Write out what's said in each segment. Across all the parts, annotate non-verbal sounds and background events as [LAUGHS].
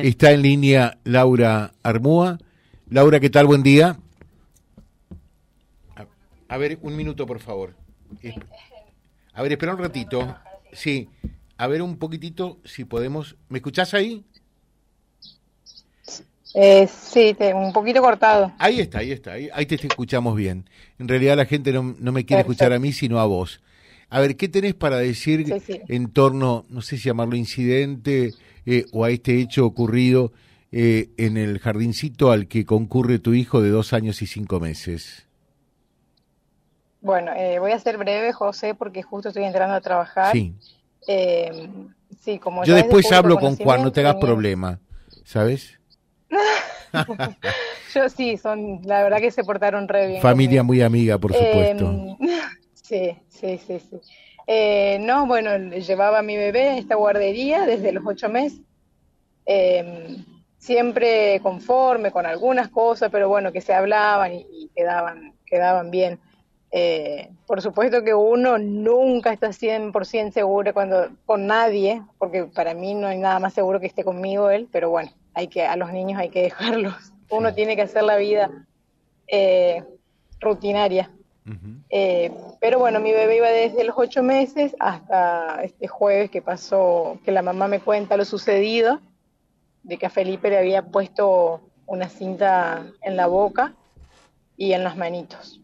Está en línea Laura Armúa. Laura, ¿qué tal? Buen día. A, ver, un minuto, por favor. A ver, espera un ratito. Sí, a ver un poquitito si podemos. ¿Me escuchás ahí? Eh, sí, un poquito cortado. Ahí está, ahí está, ahí, te, escuchamos bien. En realidad la gente no, me quiere escuchar a mí, sino a vos. A ver, ¿qué tenés para decir en torno, no sé si llamarlo incidente eh, o a este hecho ocurrido eh, en el jardincito al que concurre tu hijo de dos años y cinco meses? Bueno, eh, voy a ser breve, José, porque justo estoy entrando a trabajar. Sí. sí, como Yo después hablo con Juan, no te hagas problema, ¿sabes? [LAUGHS] Yo sí, son, la verdad que se portaron re bien. Familia muy amiga, por supuesto. Sí, sí, sí, sí. Eh, no, bueno, llevaba a mi bebé a esta guardería desde los ocho meses. Em, siempre conforme con algunas cosas, pero bueno, que se hablaban y, quedaban, quedaban bien. Eh, por supuesto que uno nunca está 100% seguro cuando con nadie, porque para mí no hay nada más seguro que esté conmigo él, pero bueno, hay que a los niños hay que dejarlos. Uno tiene que hacer la vida eh. Eh, pero bueno, mi bebé iba desde los ocho meses hasta este jueves que pasó, que la mamá me cuenta lo sucedido, de que a Felipe le había puesto una cinta en la boca y en las manitos.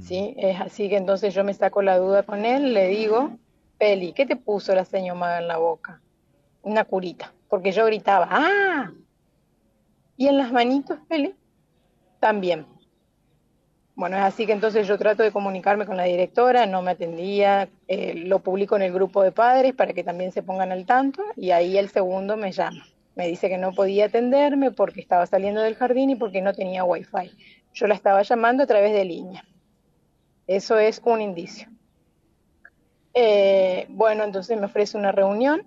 ¿sí? Es así que entonces yo me saco la duda con él, le digo, Peli, ¿qué te puso la señora en la boca? Una curita porque yo gritaba, ¡ah! Y en las manitos, Pele, también. Bueno, es así que entonces yo trato de comunicarme con la directora, no me atendía, eh, lo publico en el grupo de padres para que también se pongan al tanto y ahí el segundo me llama. Me dice que no podía atenderme porque estaba saliendo del jardín y porque no tenía wifi. Yo la estaba llamando a través de línea. Eso es un indicio. Eh, bueno, entonces me ofrece una reunión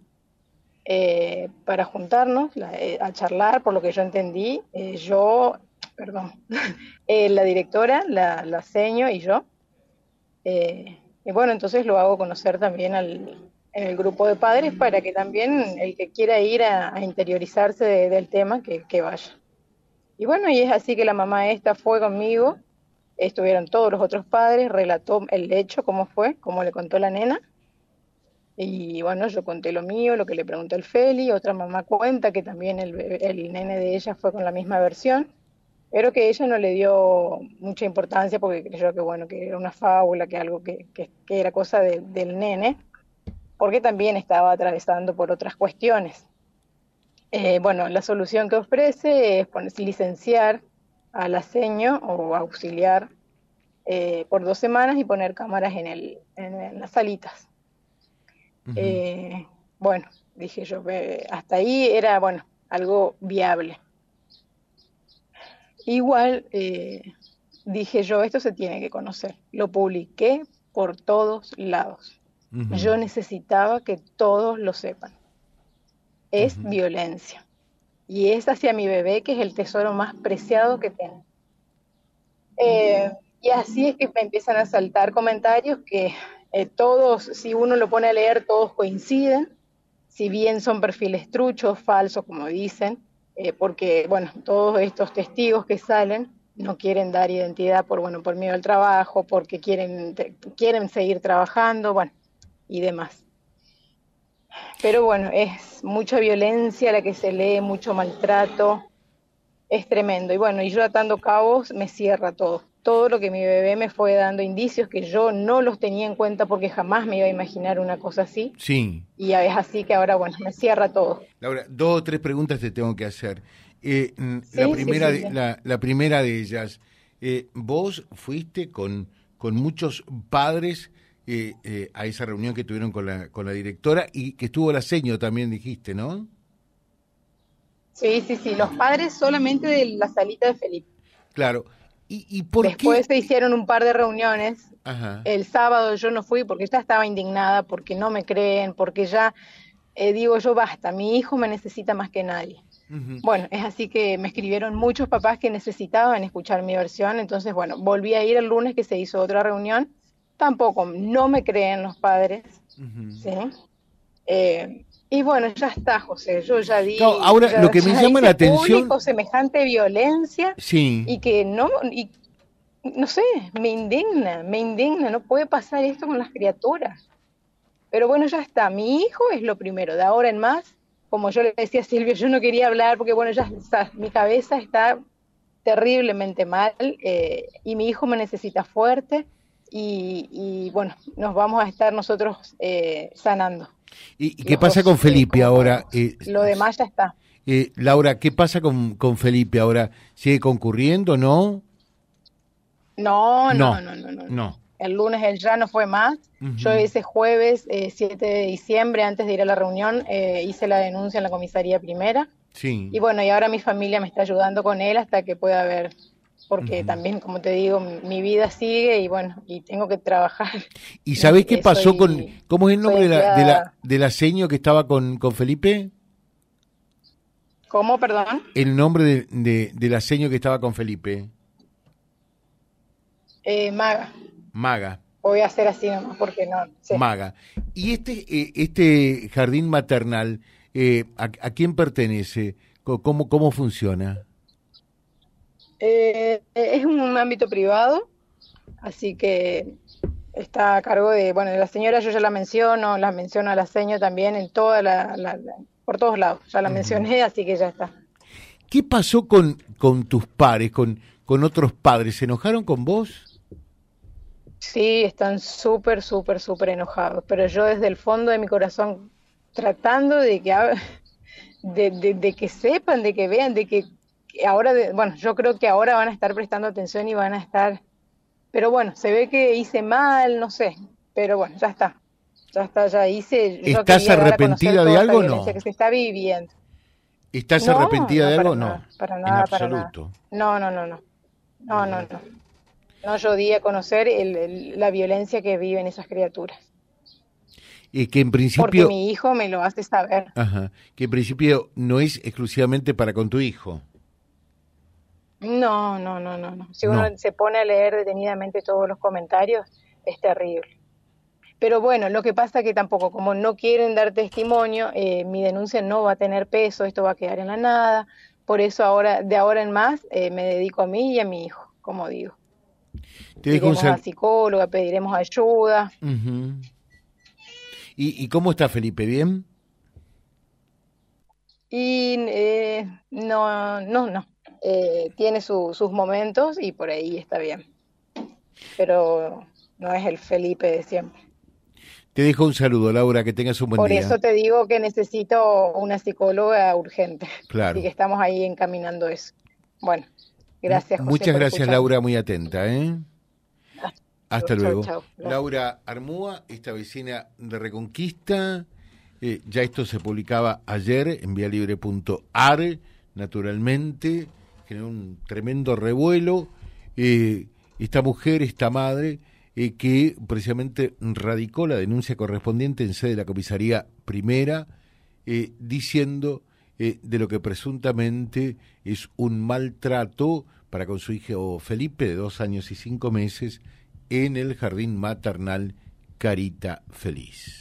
eh, para juntarnos eh, a charlar, por lo que yo entendí, eh, yo, perdón, [LAUGHS] la directora, la, la seño y yo. y bueno, entonces lo hago conocer también al, en el grupo de padres para que también el que quiera ir a, interiorizarse del tema, que, que vaya. Y bueno, y es así que la mamá esta fue conmigo, estuvieron todos los otros padres, relató el hecho, cómo fue, cómo le contó la nena, y bueno, yo conté lo mío, lo que le pregunté al Feli, otra mamá cuenta que también el, el nene de ella fue con la misma versión, pero que ella no le dio mucha importancia porque creyó que bueno, que era una fábula, que algo que, que, era cosa del nene, porque también estaba atravesando por otras cuestiones. Eh, bueno, la solución que ofrece es licenciar al aseño o auxiliar eh, por dos semanas y poner cámaras en, el, en las salitas eh, bueno, dije yo, hasta ahí era, bueno, algo viable. Igual eh, dije yo, esto se tiene que conocer. Lo publiqué por todos lados. Yo necesitaba que todos lo sepan. Es violencia. Y es hacia mi bebé, que es el tesoro más preciado que tengo. Eh, y así es que me empiezan a saltar comentarios que eh, todos, si uno lo pone a leer, todos coinciden, si bien son perfiles truchos, falsos, como dicen, eh, porque, bueno, todos estos testigos que salen no quieren dar identidad por, bueno, por miedo al trabajo, porque quieren, quieren seguir trabajando, bueno, y demás. Pero bueno, es mucha violencia la que se lee, mucho maltrato, es tremendo. Y bueno, y yo atando cabos me cierra todo todo lo que mi bebé me fue dando indicios que yo no los tenía en cuenta porque jamás me iba a imaginar una cosa así. Sí. Y es así que ahora, bueno, me cierra todo. Laura, dos o tres preguntas te tengo que hacer. Eh, la, primera de, la, primera de ellas, eh, vos fuiste con, con muchos padres eh, a esa reunión que tuvieron con la, con la directora y que estuvo la seño también, dijiste, ¿no? Sí, sí, sí, los padres solamente de la salita de Felipe. Claro. ¿Y, por Después se hicieron un par de reuniones. El sábado yo no fui porque ya estaba indignada, porque no me creen, porque ya eh, digo yo, basta, mi hijo me necesita más que nadie. Bueno, es así que me escribieron muchos papás que necesitaban escuchar mi versión, entonces bueno, volví a ir el lunes que se hizo otra reunión, tampoco, no me creen los padres, ¿sí? Eh, Y bueno, ya está, José. Yo ya di. ahora lo que me llama la atención. semejante violencia. Sí. Y que no. Y, no sé, me indigna, me indigna. No puede pasar esto con las criaturas. Pero bueno, ya está. Mi hijo es lo primero. De ahora en más, como yo le decía a Silvio, yo no quería hablar porque, bueno, ya está. Mi cabeza está terriblemente mal eh, y mi hijo me necesita fuerte. Y, bueno, nos vamos a estar nosotros eh, sanando. ¿Y, qué pasa con Felipe ahora? Eh, lo demás ya está. Eh, Laura, ¿qué pasa con, con Felipe ahora? ¿Sigue concurriendo, no? No, no, no, no, no. El lunes él ya no fue más. Yo ese jueves, 7 eh, de diciembre, antes de ir a la reunión, hice la denuncia en la comisaría primera. Sí. Y bueno, y ahora mi familia me está ayudando con él hasta que pueda ver porque también, como te digo, mi vida sigue y bueno, y tengo que trabajar. [LAUGHS] ¿Y [LAUGHS] sabés qué pasó con, cómo es el nombre de la, de la, de la seño que estaba con, con Felipe? ¿Cómo, perdón? El nombre de, de, de la seño que estaba con Felipe. Eh, Maga. Maga. Voy a hacer así nomás porque no sé. Maga. ¿Y este, eh, este jardín maternal, eh, a, a, quién pertenece? ¿Cómo, cómo funciona? Eh, es un ámbito privado, así que está a cargo de, bueno, la señora yo ya la menciono, la menciono a la señora también en toda la, por todos lados, ya la mencioné, así que ya está. ¿Qué pasó con, con tus pares, con, con otros padres? ¿Se enojaron con vos? Sí, están súper, súper, súper enojados, pero yo desde el fondo de mi corazón tratando de que, [LAUGHS] de, de que sepan, de que vean, de que ahora, bueno, yo creo que ahora van a estar prestando atención y van a estar, pero bueno, se ve que hice mal, no sé, pero bueno, ya está, ya está, ya hice. ¿Estás arrepentida de algo o no? Que se está viviendo. ¿Estás arrepentida de algo o no? Para nada, para nada. No, no, no, no. No, no, no. No, yo di a conocer la violencia que viven esas criaturas. Y que en principio... Porque mi hijo me lo hace saber. Ajá. Que en principio no es exclusivamente para con tu hijo. No, no, no, no, Si uno se pone a leer detenidamente todos los comentarios, es terrible. Pero bueno, lo que pasa es que tampoco, como no quieren dar testimonio, eh, mi denuncia no va a tener peso, esto va a quedar en la nada. Por eso ahora, de ahora en más, eh, me dedico a mí y a mi hijo, como digo. Te Iremos a psicóloga, pediremos ayuda. ¿Y, ¿Y cómo está Felipe? ¿Bien? Y eh, no, no, no. Eh, tiene sus momentos y por ahí está bien. Pero no es el Felipe de siempre. Te dejo un saludo, Laura, que tengas un buen día. Por eso te digo que necesito una psicóloga urgente. [LAUGHS] Claro. Y que estamos ahí encaminando eso. Bueno, gracias. José, Muchas gracias, Laura, muy atenta. ¿eh? Hasta, luego. Laura Armúa, esta vecina de Reconquista. Eh, ya esto se publicaba ayer en vialibre.ar, naturalmente generó un tremendo revuelo. Eh, esta mujer, esta madre, eh, que precisamente radicó la denuncia correspondiente en sede de la comisaría primera, eh, diciendo de lo que presuntamente es un maltrato para con su hijo Felipe, de dos años y cinco meses, en el jardín maternal Carita Feliz